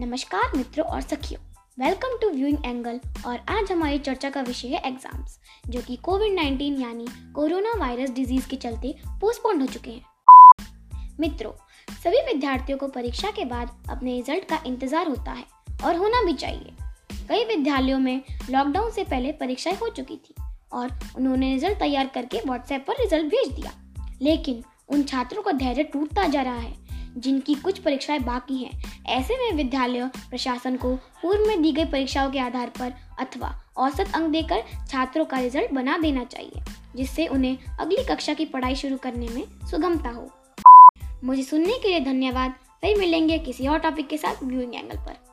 नमस्कार मित्रों और सखियों। वेलकम टू व्यूइंग एंगल और आज हमारी चर्चा का विषय है एग्ज़ाम्स जो कि कोविड 19 यानी कोरोना वायरस डिज़ीज़ के चलते पोस्टपोन हो चुके हैं। मित्रों, सभी विद्यार्थियों को परीक्षा के बाद अपने रिज़ल्ट का इंतज़ार होता है और होना भी चाहिए। कई विद्यालयों में लॉकडाउन से पहले परीक्षाएँ हो चुकी थी और उन्होंने रिज़ल्ट तैयार करके व्हाट्सएप पर रिज़ल्ट भेज दिया। लेकिन उन छात्रों का धैर्य टूटता जा रहा है। जिनकी कुछ परीक्षाएँ बाकी हैं। ऐसे में विद्यालय, प्रशासन को पूर्व में दी गई परीक्षाओं के आधार पर अथवा औसत अंक देकर छात्रों का रिज़ल्ट बना देना चाहिए, जिससे उन्हें अगली कक्षा की पढ़ाई शुरू करने में सुगमता हो। मुझे सुनने के लिए धन्यवाद। फिर मिलेंगे किसी और टॉपिक के साथ व्यूइंग एंगल पर।